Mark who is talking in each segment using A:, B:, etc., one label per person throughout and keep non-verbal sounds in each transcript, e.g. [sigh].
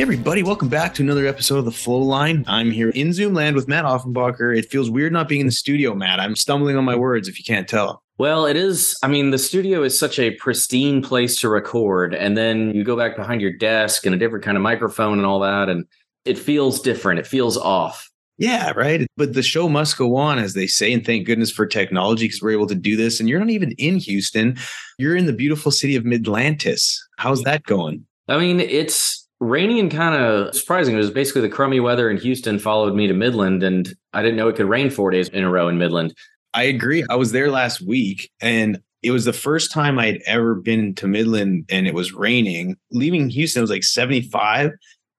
A: Hey everybody, welcome back to another episode of the Flowline. I'm here in Zoom land with Matt Offenbacher. It feels weird not being in the studio, Matt. I'm stumbling on my words if you can't tell.
B: Well, it is. I mean, the studio is such a pristine place to record. And then you go back behind your desk and a different kind of microphone and all that. And it feels different. It feels off.
A: Yeah, right. But the show must go on, as they say. And thank goodness for technology because we're able to do this. And you're not even in Houston, you're in the beautiful city of Midland, Texas. How's that going?
B: I mean, it's rainy and kind of surprising. It was basically the crummy weather in Houston followed me to Midland, and I didn't know it could rain four days in a row in Midland.
A: I agree. I was there last week, and it was the first time I'd ever been to Midland, and it was raining. Leaving Houston, it was like 75.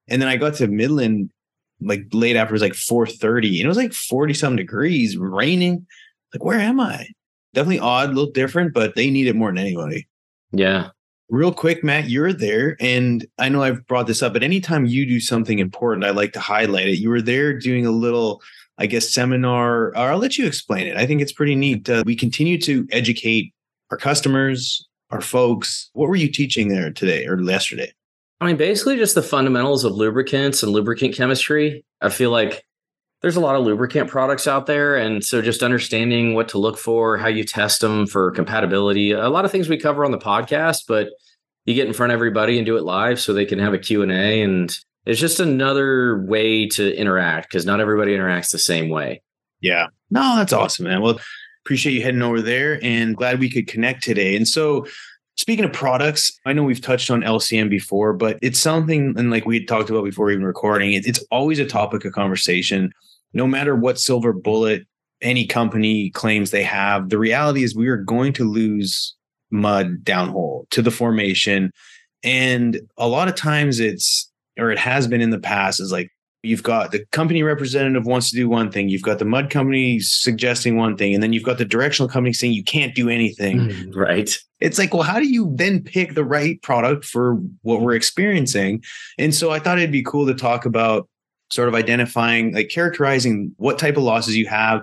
A: And then I got to Midland like late after it was like 4:30, and it was like 40 some degrees, raining. Like, where am I? Definitely odd, a little different, but they need it more than anybody.
B: Yeah.
A: Real quick, Matt, you're there. And I know I've brought this up, but anytime you do something important, I like to highlight it. You were there doing a little, I guess, seminar, or I'll let you explain it. I think it's pretty neat. Uh, we continue to educate our customers, our folks. What were you teaching there today or yesterday?
B: I mean, basically just the fundamentals of lubricants and lubricant chemistry. I feel like there's a lot of lubricant products out there and so just understanding what to look for how you test them for compatibility a lot of things we cover on the podcast but you get in front of everybody and do it live so they can have a q&a and it's just another way to interact because not everybody interacts the same way.
A: Yeah. No that's awesome man. Well appreciate you heading over there and glad we could connect today. And so Speaking of products, I know we've touched on LCM before, but it's something, and like we had talked about before even recording, it, it's always a topic of conversation no matter what silver bullet any company claims they have, the reality is we are going to lose mud downhole to the formation. And a lot of times it's, or it has been in the past, is like you've got the company representative wants to do one thing, you've got the mud company suggesting one thing, and then you've got the directional company saying you can't do anything.
B: Mm, right.
A: It's like, well, how do you then pick the right product for what we're experiencing? And so I thought it'd be cool to talk about sort of identifying, like characterizing what type of losses you have.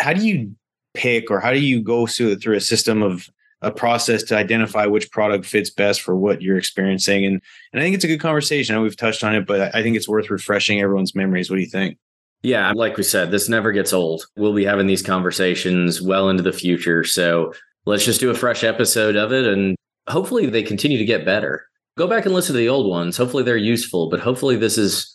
A: How do you pick or how do you go through, through a system of a process to identify which product fits best for what you're experiencing? And, and I think it's a good conversation. I know we've touched on it, but I think it's worth refreshing everyone's memories. What do you think?
B: Yeah, like we said, this never gets old. We'll be having these conversations well into the future. So let's just do a fresh episode of it and hopefully they continue to get better. Go back and listen to the old ones. Hopefully they're useful, but hopefully this is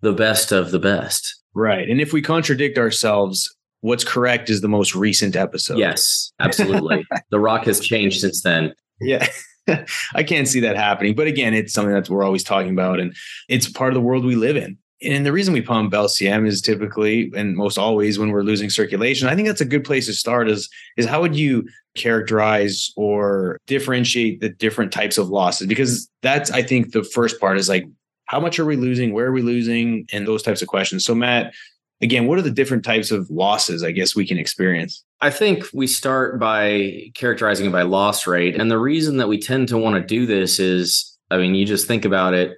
B: the best of the best.
A: Right. And if we contradict ourselves, what's correct is the most recent episode.
B: Yes, absolutely. [laughs] the rock has changed since then.
A: Yeah. [laughs] I can't see that happening. But again, it's something that we're always talking about and it's part of the world we live in. And the reason we pump LCM is typically and most always when we're losing circulation. I think that's a good place to start is is how would you characterize or differentiate the different types of losses because that's I think the first part is like how much are we losing? Where are we losing? And those types of questions. So, Matt, again, what are the different types of losses I guess we can experience?
B: I think we start by characterizing it by loss rate. And the reason that we tend to want to do this is, I mean, you just think about it.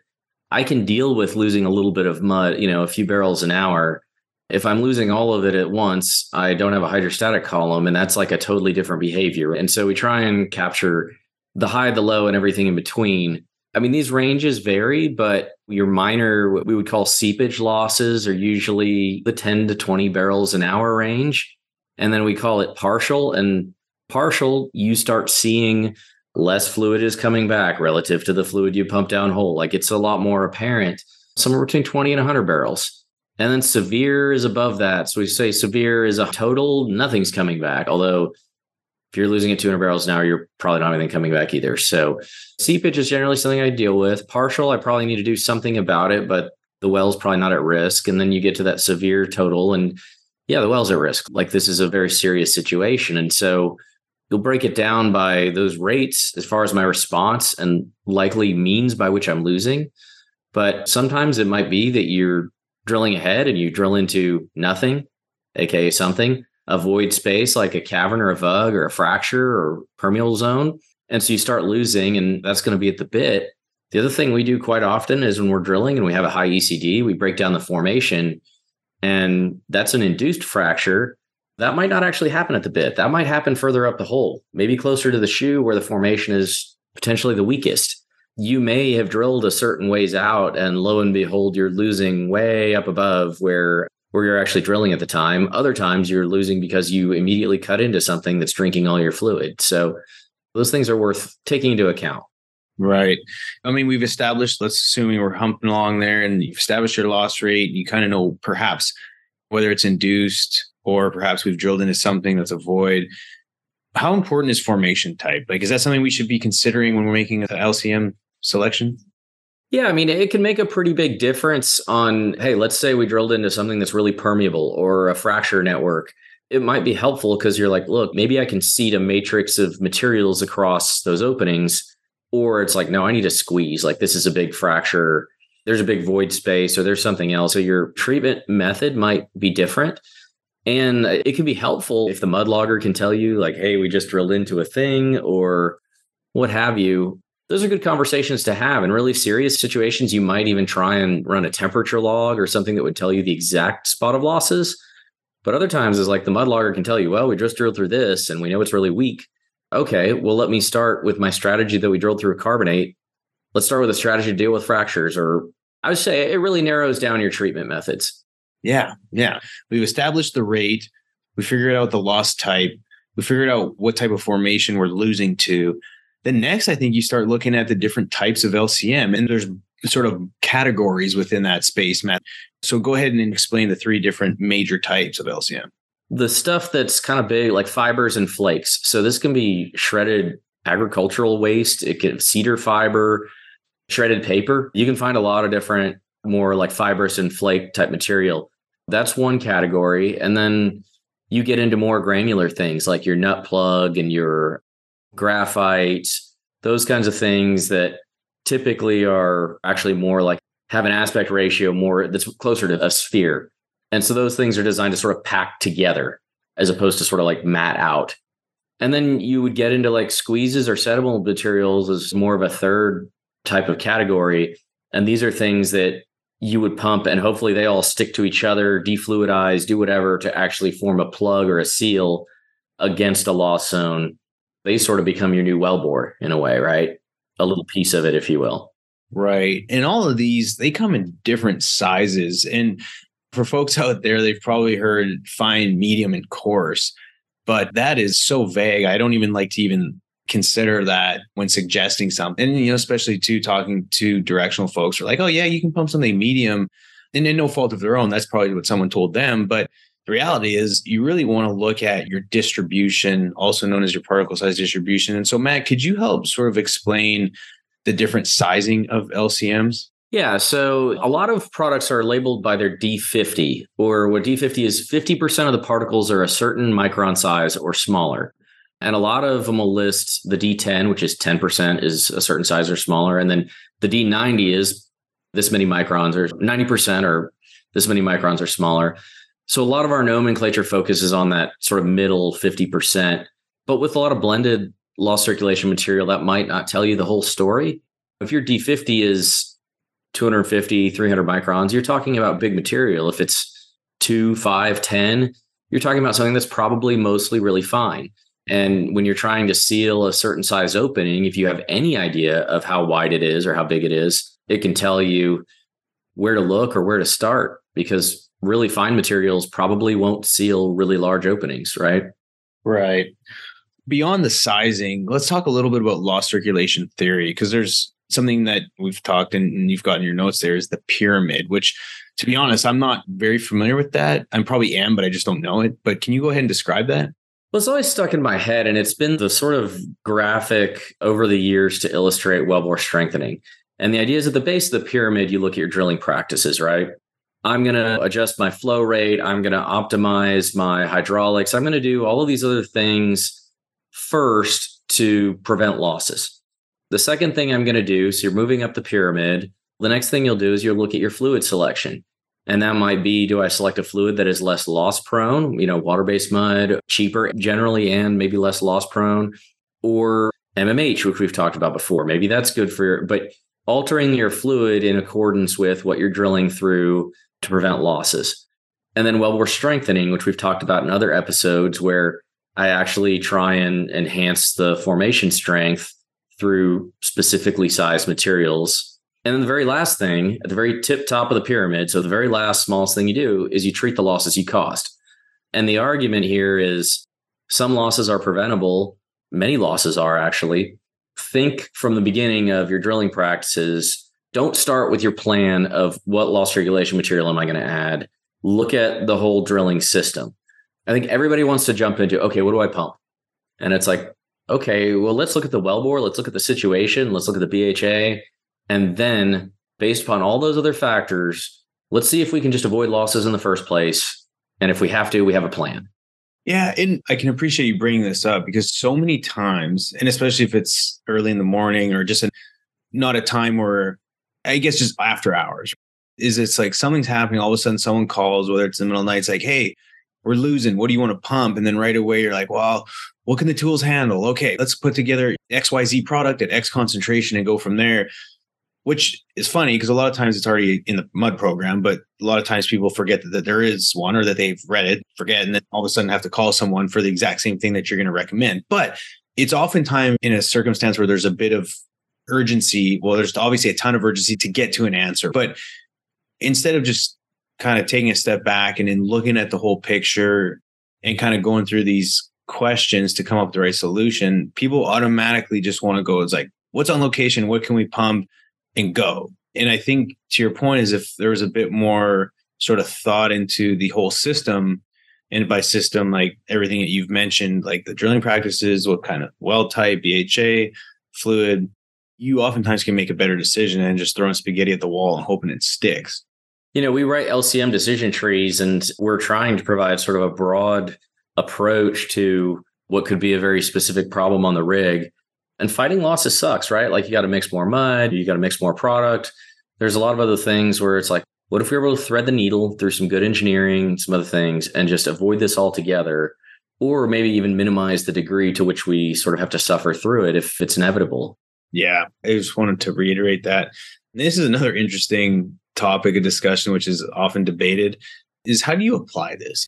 B: I can deal with losing a little bit of mud, you know, a few barrels an hour. If I'm losing all of it at once, I don't have a hydrostatic column, and that's like a totally different behavior. And so we try and capture the high, the low, and everything in between. I mean, these ranges vary, but your minor, what we would call seepage losses, are usually the 10 to 20 barrels an hour range. And then we call it partial. And partial, you start seeing less fluid is coming back relative to the fluid you pump down hole. Like it's a lot more apparent, somewhere between 20 and 100 barrels. And then severe is above that. So we say severe is a total, nothing's coming back. Although if you're losing at 200 barrels an hour, you're probably not even coming back either. So seepage is generally something I deal with. Partial, I probably need to do something about it, but the well's probably not at risk. And then you get to that severe total, and yeah, the well's at risk. Like this is a very serious situation. And so you'll break it down by those rates as far as my response and likely means by which I'm losing. But sometimes it might be that you're drilling ahead and you drill into nothing, aka something, a void space like a cavern or a vug or a fracture or permeable zone. And so you start losing, and that's going to be at the bit. The other thing we do quite often is when we're drilling and we have a high ECD, we break down the formation, and that's an induced fracture. That might not actually happen at the bit. That might happen further up the hole, maybe closer to the shoe where the formation is potentially the weakest. You may have drilled a certain ways out, and lo and behold, you're losing way up above where where you're actually drilling at the time. Other times you're losing because you immediately cut into something that's drinking all your fluid. So those things are worth taking into account.
A: Right. I mean, we've established, let's assume we're humping along there and you've established your loss rate. You kind of know perhaps whether it's induced or perhaps we've drilled into something that's a void. How important is formation type? Like, is that something we should be considering when we're making an LCM selection?
B: Yeah, I mean, it can make a pretty big difference on, hey, let's say we drilled into something that's really permeable or a fracture network. It might be helpful because you're like, look, maybe I can seed a matrix of materials across those openings. Or it's like, no, I need to squeeze. Like, this is a big fracture. There's a big void space, or there's something else. So your treatment method might be different. And it can be helpful if the mud logger can tell you, like, hey, we just drilled into a thing or what have you those are good conversations to have. In really serious situations, you might even try and run a temperature log or something that would tell you the exact spot of losses. But other times is like the mud logger can tell you, well, we just drilled through this and we know it's really weak. Okay, well, let me start with my strategy that we drilled through a carbonate. Let's start with a strategy to deal with fractures. Or I would say it really narrows down your treatment methods.
A: Yeah. Yeah. We've established the rate. We figured out the loss type. We figured out what type of formation we're losing to. Then next, I think you start looking at the different types of LCM, and there's sort of categories within that space, Matt. So go ahead and explain the three different major types of LCM.
B: The stuff that's kind of big, like fibers and flakes. So this can be shredded agricultural waste. It can cedar fiber, shredded paper. You can find a lot of different, more like fibrous and flake type material. That's one category. And then you get into more granular things like your nut plug and your graphite, those kinds of things that typically are actually more like have an aspect ratio more that's closer to a sphere. And so those things are designed to sort of pack together as opposed to sort of like mat out. And then you would get into like squeezes or settable materials as more of a third type of category. And these are things that you would pump and hopefully they all stick to each other, defluidize, do whatever to actually form a plug or a seal against a loss zone they sort of become your new wellbore in a way, right? A little piece of it, if you will.
A: Right. And all of these, they come in different sizes. And for folks out there, they've probably heard fine, medium, and coarse, but that is so vague. I don't even like to even consider that when suggesting something. And, you know, especially to talking to directional folks are like, oh, yeah, you can pump something medium. And in no fault of their own. That's probably what someone told them. But the reality is you really want to look at your distribution, also known as your particle size distribution. And so, Matt, could you help sort of explain the different sizing of LCMs?
B: Yeah, so a lot of products are labeled by their D50, or what D50 is 50% of the particles are a certain micron size or smaller. And a lot of them will list the D10, which is 10% is a certain size or smaller. And then the D90 is this many microns or 90% or this many microns or smaller. So a lot of our nomenclature focuses on that sort of middle 50%. But with a lot of blended loss circulation material, that might not tell you the whole story. If your D50 is 250, 300 microns, you're talking about big material. If it's two, five, 10, you're talking about something that's probably mostly really fine. And when you're trying to seal a certain size opening, if you have any idea of how wide it is or how big it is, it can tell you where to look or where to start because really fine materials probably won't seal really large openings, right?
A: Right. Beyond the sizing, let's talk a little bit about loss circulation theory because there's something that we've talked and you've got in your notes there is the pyramid, which to be honest, I'm not very familiar with that. I probably am, but I just don't know it. But can you go ahead and describe that?
B: Well, it's always stuck in my head, and it's been the sort of graphic over the years to illustrate wellbore strengthening. And the idea is at the base of the pyramid, you look at your drilling practices, right? I'm going to adjust my flow rate. I'm going to optimize my hydraulics. I'm going to do all of these other things first to prevent losses. The second thing I'm going to do, so you're moving up the pyramid. The next thing you'll do is you'll look at your fluid selection. And that might be do I select a fluid that is less loss prone, you know, water based mud, cheaper generally, and maybe less loss prone, or MMH, which we've talked about before. Maybe that's good for, your, but altering your fluid in accordance with what you're drilling through to prevent losses. And then wellbore strengthening, which we've talked about in other episodes, where I actually try and enhance the formation strength through specifically sized materials. And then the very last thing, at the very tip top of the pyramid, so the very last smallest thing you do is you treat the losses you caused. And the argument here is some losses are preventable, many losses are actually. Think from the beginning of your drilling practices. Don't start with your plan of what lost circulation material am I going to add. Look at the whole drilling system. I think everybody wants to jump into, okay, what do I pump? And it's like, okay, well, let's look at the wellbore, let's look at the situation, let's look at the BHA, and then based upon all those other factors, let's see if we can just avoid losses in the first place. And if we have to, we have a plan.
A: Yeah, and I can appreciate you bringing this up because so many times, and especially if it's early in the morning or just a, not a time where I guess just after hours, is it's like something's happening. All of a sudden, someone calls, whether it's in the middle of the night, it's like, hey, we're losing. What do you want to pump? And then right away, you're like, well, what can the tools handle? Okay, let's put together XYZ product at X concentration and go from there. Which is funny because a lot of times it's already in the mud program, but a lot of times people forget that, that there is one or that they've read it, forget, and then all of a sudden have to call someone for the exact same thing that you're going to recommend. But it's oftentimes in a circumstance where there's a bit of urgency. Well, there's obviously a ton of urgency to get to an answer, but instead of just kind of taking a step back and then looking at the whole picture and kind of going through these questions to come up with the right solution, people automatically just want to go, it's like, what's on location? What can we pump and go? And I think to your point is if there was a bit more sort of thought into the whole system, and by system, like everything that you've mentioned, like the drilling practices, what kind of well type, BHA, fluid, you oftentimes can make a better decision than just throwing spaghetti at the wall and hoping it sticks.
B: You know, we write LCM decision trees and we're trying to provide sort of a broad approach to what could be a very specific problem on the rig. And fighting losses sucks, right? Like you got to mix more mud, you got to mix more product. There's a lot of other things where it's like, what if we were able to thread the needle through some good engineering, some other things, and just avoid this altogether? Or maybe even minimize the degree to which we sort of have to suffer through it if it's inevitable.
A: Yeah, I just wanted to reiterate that. This is another interesting topic of discussion, which is often debated, is how do you apply this?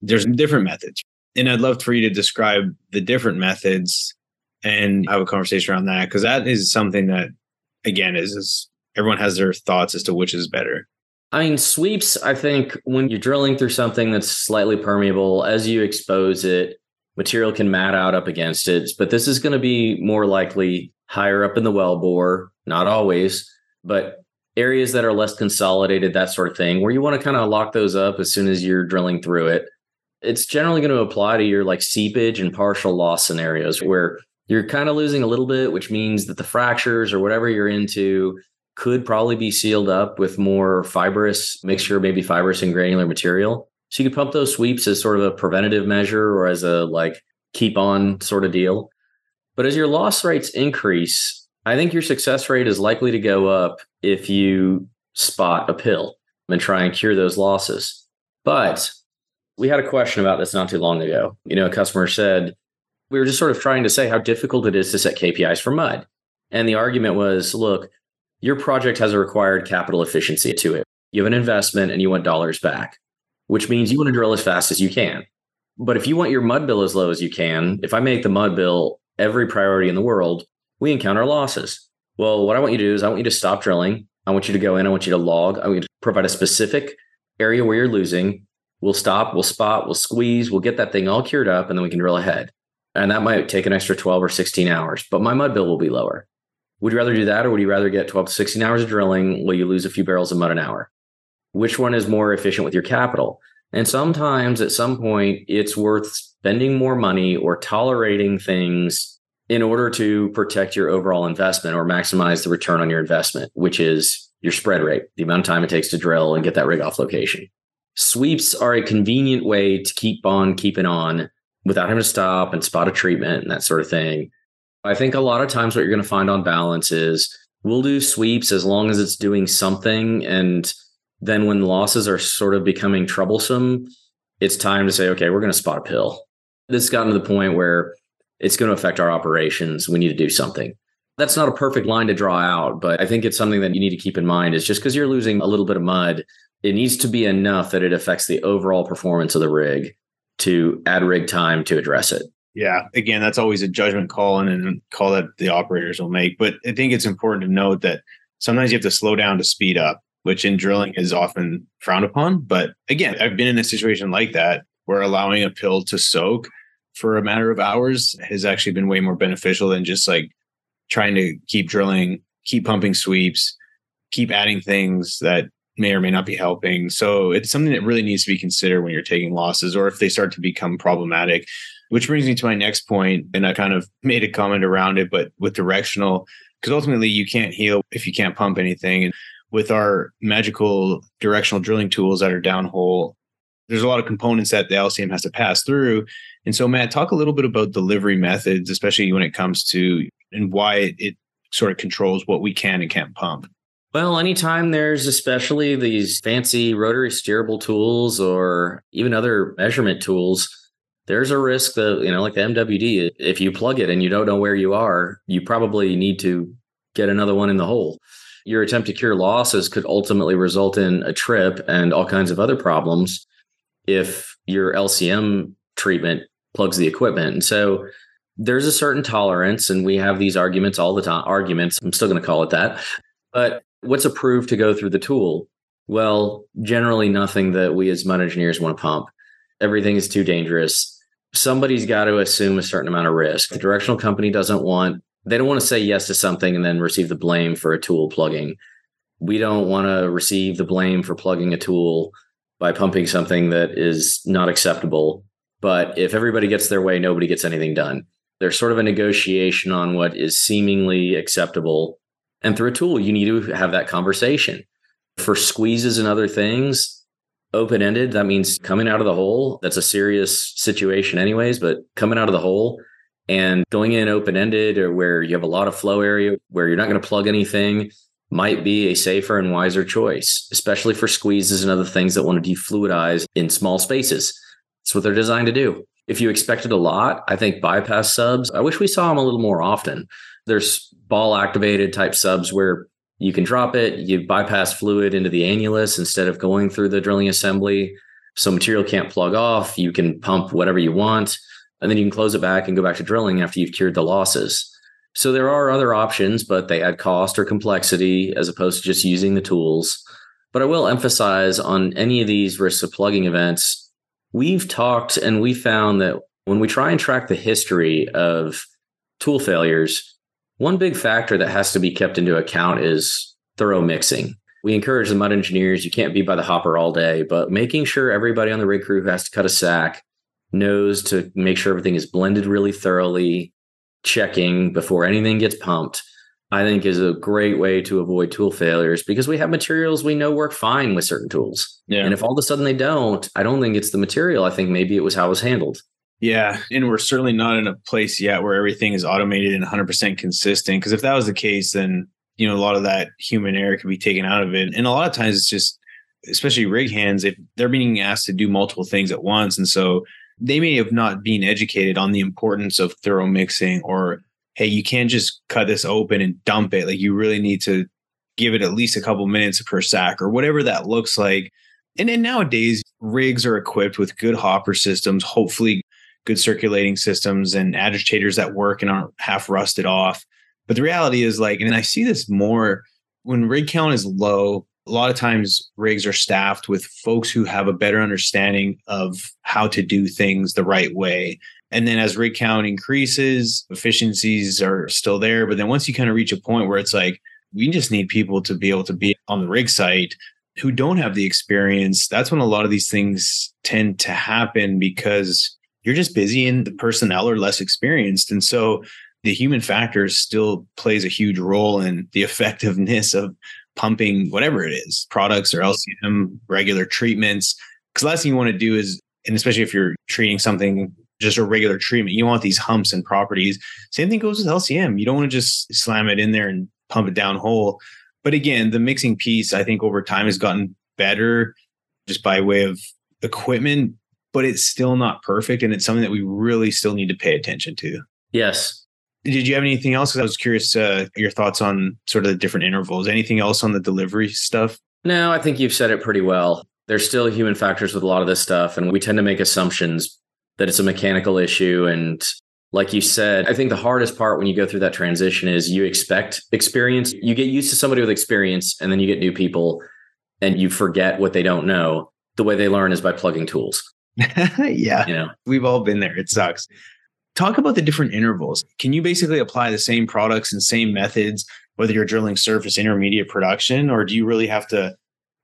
A: There's different methods. And I'd love for you to describe the different methods and have a conversation around that because that is something that, again, is, is everyone has their thoughts as to which is better.
B: I mean, sweeps, I think when you're drilling through something that's slightly permeable, as you expose it, material can mat out up against it. But this is going to be more likely higher up in the well bore, not always, but areas that are less consolidated, that sort of thing, where you want to kind of lock those up as soon as you're drilling through it. It's generally going to apply to your like seepage and partial loss scenarios where you're kind of losing a little bit, which means that the fractures or whatever you're into could probably be sealed up with more fibrous mixture, maybe fibrous and granular material. So you could pump those sweeps as sort of a preventative measure or as a like keep on sort of deal. But as your loss rates increase, I think your success rate is likely to go up if you spot a pill and try and cure those losses. But we had a question about this not too long ago. You know, a customer said, we were just sort of trying to say how difficult it is to set KPIs for mud. And the argument was look, your project has a required capital efficiency to it. You have an investment and you want dollars back, which means you want to drill as fast as you can. But if you want your mud bill as low as you can, if I make the mud bill every priority in the world, we encounter losses. Well, what I want you to do is I want you to stop drilling. I want you to go in. I want you to log. I want you to provide a specific area where you're losing. We'll stop, we'll spot, we'll squeeze, we'll get that thing all cured up, and then we can drill ahead. And that might take an extra 12 or 16 hours, but my mud bill will be lower. Would you rather do that or would you rather get 12 to 16 hours of drilling while you lose a few barrels of mud an hour? Which one is more efficient with your capital? And sometimes at some point, it's worth spending more money or tolerating things in order to protect your overall investment or maximize the return on your investment, which is your spread rate, the amount of time it takes to drill and get that rig off location. Sweeps are a convenient way to keep on keeping on without having to stop and spot a treatment and that sort of thing. I think a lot of times what you're going to find on balance is we'll do sweeps as long as it's doing something and then when losses are sort of becoming troublesome, it's time to say, okay, we're going to spot a pill. This has gotten to the point where it's going to affect our operations. We need to do something. That's not a perfect line to draw out, but I think it's something that you need to keep in mind is just because you're losing a little bit of mud, it needs to be enough that it affects the overall performance of the rig to add rig time to address it.
A: Yeah, again, that's always a judgment call and a call that the operators will make. But I think it's important to note that sometimes you have to slow down to speed up, which in drilling is often frowned upon. But again, I've been in a situation like that where allowing a pill to soak for a matter of hours has actually been way more beneficial than just like trying to keep drilling, keep pumping sweeps, keep adding things that may or may not be helping. So it's something that really needs to be considered when you're taking losses or if they start to become problematic. Which brings me to my next point, and I kind of [laughs] made a comment around it, but with directional, because ultimately you can't heal if you can't pump anything. And with our magical directional drilling tools that are downhole, there's a lot of components that the LCM has to pass through. And so, Matt, talk a little bit about delivery methods, especially when it comes to and why it, sort of controls what we can and can't pump.
B: Well, anytime there's especially these fancy rotary steerable tools or even other measurement tools, there's a risk that, you know, like the MWD, if you plug it and you don't know where you are, you probably need to get another one in the hole. Your attempt to cure losses could ultimately result in a trip and all kinds of other problems if your LCM treatment plugs the equipment. And so there's a certain tolerance, and we have these arguments all the time. Arguments, I'm still going to call it that. But what's approved to go through the tool? Well, generally nothing that we as mud engineers want to pump. Everything is too dangerous. Somebody's got to assume a certain amount of risk. The directional company doesn't want, they don't want to say yes to something and then receive the blame for a tool plugging. We don't want to receive the blame for plugging a tool by pumping something that is not acceptable. But if everybody gets their way, nobody gets anything done. There's sort of a negotiation on what is seemingly acceptable and through a tool, you need to have that conversation. For squeezes and other things, open ended, that means coming out of the hole. That's a serious situation, anyways, but coming out of the hole and going in open ended or where you have a lot of flow area where you're not going to plug anything might be a safer and wiser choice, especially for squeezes and other things that want to defluidize in small spaces. That's what they're designed to do. If you expected a lot, I think bypass subs, I wish we saw them a little more often. There's ball activated type subs where you can drop it, you bypass fluid into the annulus instead of going through the drilling assembly. So material can't plug off. You can pump whatever you want, and then you can close it back and go back to drilling after you've cured the losses. So there are other options, but they add cost or complexity as opposed to just using the tools. But I will emphasize on any of these risks of plugging events, we've talked and we found that when we try and track the history of tool failures, one big factor that has to be kept into account is thorough mixing. We encourage the mud engineers, you can't be by the hopper all day, but making sure everybody on the rig crew who has to cut a sack knows to make sure everything is blended really thoroughly, checking before anything gets pumped, I think is a great way to avoid tool failures because we have materials we know work fine with certain tools. Yeah. And if all of a sudden they don't, I don't think it's the material. I think maybe it was how it was handled.
A: Yeah, and we're certainly not in a place yet where everything is automated and 100% consistent. Because if that was the case, then you know a lot of that human error could be taken out of it. And a lot of times, it's just, especially rig hands, if they're being asked to do multiple things at once, and so they may have not been educated on the importance of thorough mixing, or hey, you can't just cut this open and dump it. Like you really need to give it at least a couple minutes per sack, or whatever that looks like. And then nowadays, rigs are equipped with good hopper systems, hopefully good circulating systems and agitators that work and aren't half rusted off. But the reality is like, and I see this more when rig count is low, a lot of times rigs are staffed with folks who have a better understanding of how to do things the right way. And then as rig count increases, efficiencies are still there. But then once you kind of reach a point where it's like, we just need people to be able to be on the rig site who don't have the experience. That's when a lot of these things tend to happen because you're just busy and the personnel are less experienced. And so the human factor still plays a huge role in the [laughs] effectiveness of pumping whatever it is, products or mm-hmm. LCM, regular treatments. Because last thing you want to do is, and especially if you're treating something just a regular treatment, you want these humps and properties. Same thing goes with LCM. You don't want to just slam it in there and pump it down hole. But again, the mixing piece, I think over time has gotten better just by way of equipment, but it's still not perfect. And it's something that we really still need to pay attention to.
B: Yes.
A: Did you have anything else? I was curious uh, your thoughts on sort of the different intervals. Anything else on the delivery stuff?
B: No, I think you've said it pretty well. There's still human factors with a lot of this stuff, and we tend to make assumptions that it's a mechanical issue. And like you said, I think the hardest part when you go through that transition is you expect experience. You get used to somebody with experience, and then you get new people and you forget what they don't know. The way they learn is by plugging tools. [laughs]
A: yeah. You know, we've all been there. It sucks. Talk about the different intervals. Can you basically apply the same products and same methods, whether you're drilling surface, intermediate production, or do you really have to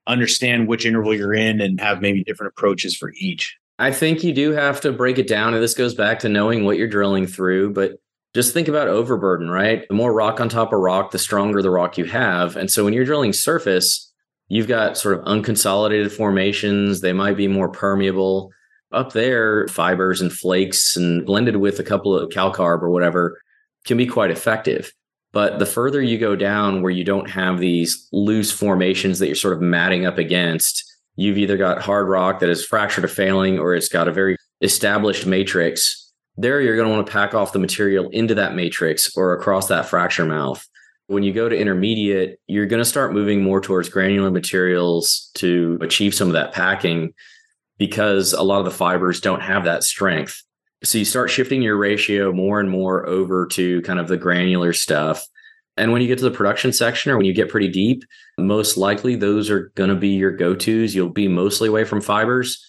A: understand which interval you're in and have maybe different approaches for each?
B: I think you do have to break it down. And this goes back to knowing what you're drilling through. But just think about overburden, right? The more rock on top of rock, the stronger the rock you have. And so when you're drilling surface, you've got sort of unconsolidated formations. They might be more permeable. Up there, fibers and flakes and blended with a couple of calcarb or whatever can be quite effective. But the further you go down where you don't have these loose formations that you're sort of matting up against, you've either got hard rock that is fractured or failing, or it's got a very established matrix. There, you're going to want to pack off the material into that matrix or across that fracture mouth. When you go to intermediate, you're going to start moving more towards granular materials to achieve some of that packing because a lot of the fibers don't have that strength. So you start shifting your ratio more and more over to kind of the granular stuff. And when you get to the production section or when you get pretty deep, most likely those are going to be your go tos. You'll be mostly away from fibers.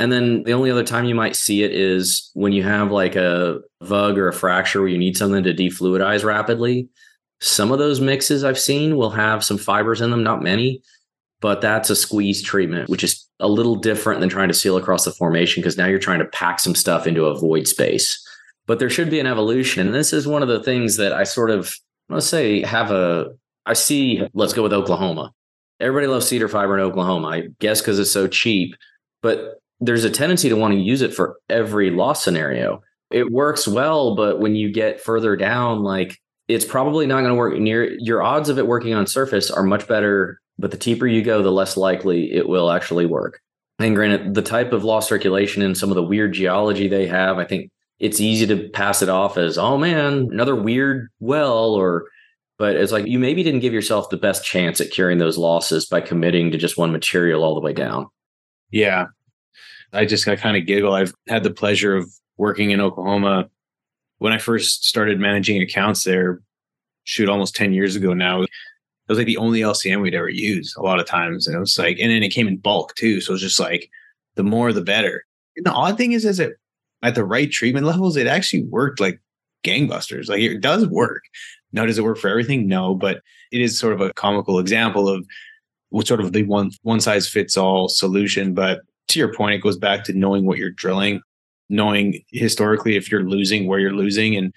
B: And then the only other time you might see it is when you have like a VUG or a fracture where you need something to defluidize rapidly. Some of those mixes I've seen will have some fibers in them, not many, but that's a squeeze treatment, which is a little different than trying to seal across the formation because now you're trying to pack some stuff into a void space. But there should be an evolution. And this is one of the things that I sort of, let's say, have a, I see, let's go with Oklahoma. Everybody loves cedar fiber in Oklahoma, I guess because it's so cheap. But there's a tendency to want to use it for every loss scenario. It works well, but when you get further down, like it's probably not going to work near your odds of it working on surface are much better but the deeper you go, the less likely it will actually work. And granted, the type of lost circulation and some of the weird geology they have, I think it's easy to pass it off as, oh man, another weird well, or, but it's like you maybe didn't give yourself the best chance at curing those losses by committing to just one material all the way down.
A: Yeah. I just I kind of giggle. I've had the pleasure of working in Oklahoma when I first started managing accounts there, shoot, almost 10 years ago now was like the only LCM we'd ever use a lot of times. And it was like, and then it came in bulk too. So it was just like the more the better. And the odd thing is, is it at the right treatment levels, it actually worked like gangbusters. Like it does work. Now, does it work for everything? No, but it is sort of a comical example of what sort of the one one size fits all solution. But to your point, it goes back to knowing what you're drilling, knowing historically if you're losing, where you're losing, and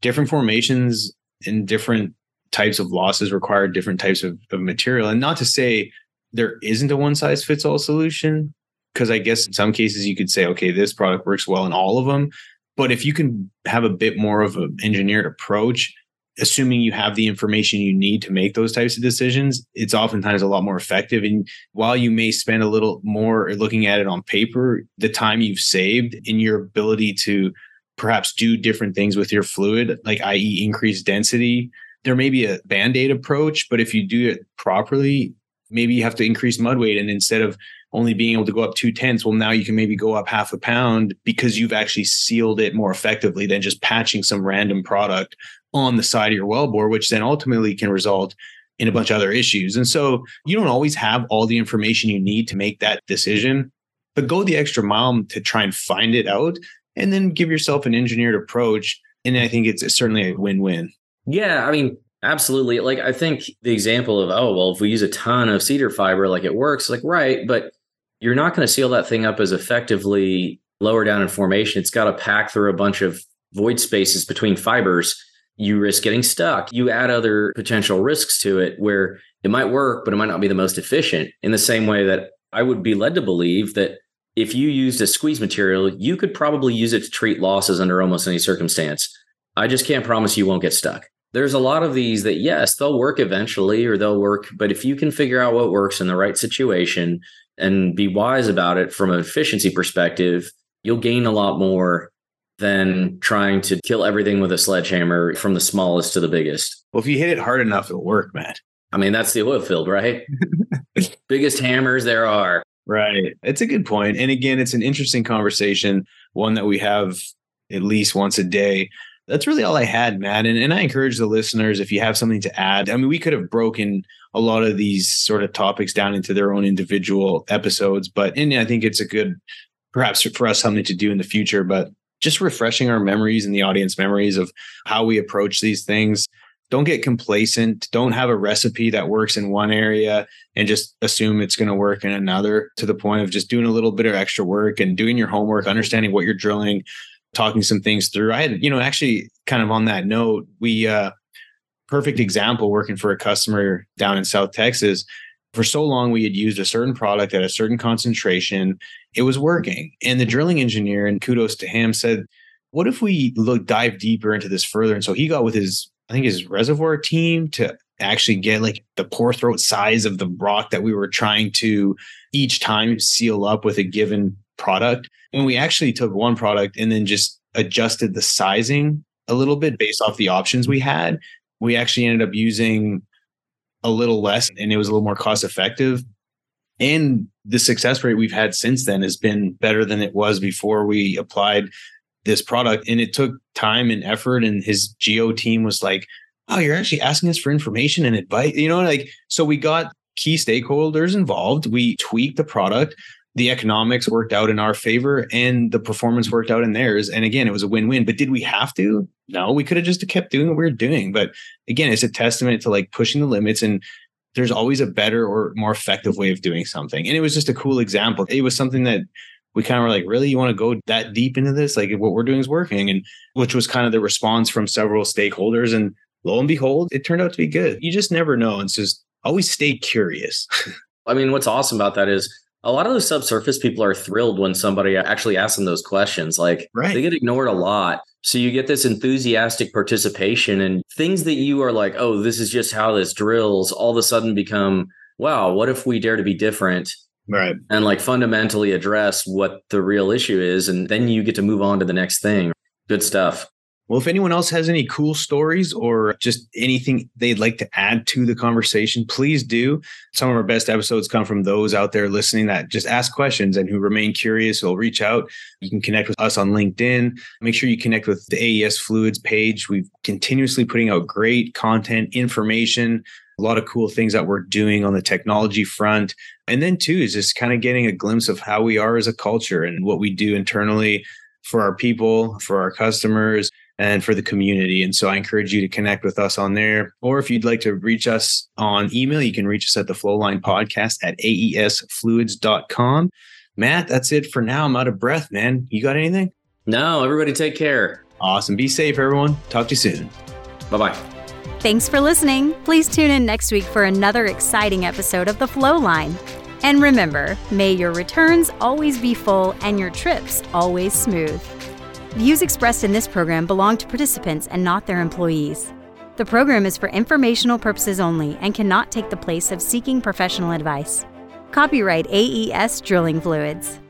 A: different formations in different types of losses require different types of, of material. And not to say there isn't a one size fits all solution, because I guess in some cases you could say, okay, this product works well in all of them. But if you can have a bit more of an engineered approach, assuming you have the information you need to make those types of decisions, it's oftentimes a lot more effective. And while you may spend a little more looking at it on paper, the time you've saved in your ability to perhaps do different things with your fluid, like i.e., increase density, there may be a band-aid approach but if you do it properly maybe you have to increase mud weight. And instead of only being able to go up two tenths well now you can maybe go up half a pound because you've actually sealed it more effectively than just patching some random product on the side of your wellbore which then ultimately can result in a bunch of other issues. And so you don't always have all the information you need to make that decision but go the extra mile to try and find it out and then give yourself an engineered approach. And i think it's certainly a win-win
B: yeah, I mean, absolutely. Like I think the example of oh well, if we use a ton of cedar fiber, like it works, like right, but you're not going to seal that thing up as effectively lower down in formation. It's got to pack through a bunch of void spaces between fibers. You risk getting stuck. You add other potential risks to it where it might work, but it might not be the most efficient. In the same way that I would be led to believe that if you used a squeeze material, you could probably use it to treat losses under almost any circumstance. I just can't promise you won't get stuck. There's a lot of these that yes they'll work eventually or they'll work but if you can figure out what works in the right situation and be wise about it from an efficiency perspective you'll gain a lot more than trying to kill everything with a sledgehammer from the smallest to the biggest.
A: Well if you hit it hard enough it'll work man
B: i mean that's the oil field right? [laughs] Biggest hammers there are.
A: Right. It's a good point. And again it's an interesting conversation one that we have at least once a day that's really all I had, Matt. And, and I encourage the listeners if you have something to add. I mean, we could have broken a lot of these sort of topics down into their own individual episodes, but and I think it's a good, perhaps for us, something to do in the future. But just refreshing our memories and the audience memories of how we approach these things. Don't get complacent. Don't have a recipe that works in one area and just assume it's going to work in another to the point of just doing a little bit of extra work and doing your homework, understanding what you're drilling, talking some things through. I had, you know, actually kind of on that note, we uh perfect example working for a customer down in South Texas. For so long, we had used a certain product at a certain concentration. It was working. And the drilling engineer, and kudos to him, said, What if we look dive deeper into this further? And so he got with his, I think his reservoir team to actually get like the pore throat size of the rock that we were trying to each time seal up with a given product. When we actually took one product and then just adjusted the sizing a little bit based off the options we had, we actually ended up using a little less and it was a little more cost effective. And the success rate we've had since then has been better than it was before we applied this product. And it took time and effort. And his geo team was like, Oh, you're actually asking us for information and advice. You know, like, so we got key stakeholders involved. We tweaked the product the economics worked out in our favor and the performance worked out in theirs. And again, it was a win win. But did we have to? No, we could have just kept doing what we were doing. But again, it's a testament to like pushing the limits and there's always a better or more effective way of doing something. And it was just a cool example. It was something that we kind of were like, really, you want to go that deep into this? Like what we're doing is working. And which was kind of the response from several stakeholders. And lo and behold, it turned out to be good. You just never know. And It's just always stay curious. [laughs]
B: I mean, what's awesome about that is a lot of those subsurface people are thrilled when somebody actually asks them those questions. Like right. they get ignored a lot. So you get this enthusiastic participation and things that you are like, oh, this is just how this drills, all of a sudden become, wow, what if we dare to be different?
A: Right.
B: And like fundamentally address what the real issue is. And then you get to move on to the next thing. Good stuff.
A: Well, if anyone else has any cool stories or just anything they'd like to add to the conversation, please do. Some of our best episodes come from those out there listening that just ask questions and who remain curious. Will reach out. You can connect with us on LinkedIn. Make sure you connect with the AES Fluids page. We've continuously putting out great content, information, a lot of cool things that we're doing on the technology front. And then too is just kind of getting a glimpse of how we are as a culture and what we do internally for our people, for our customers and for the community. And so I encourage you to connect with us on there. Or if you'd like to reach us on email, you can reach us at the Flowline Podcast at aesfluids.com. Matt, that's it for now. I'm out of breath, man. You got anything?
B: No, everybody take care.
A: Awesome. Be safe, everyone. Talk to you soon.
B: Bye bye.
C: Thanks for listening. Please tune in next week for another exciting episode of The Flowline. And remember, may your returns always be full and your trips always smooth. Views expressed in this program belong to participants and not their employees. The program is for informational purposes only and cannot take the place of seeking professional advice. Copyright AES Drilling Fluids.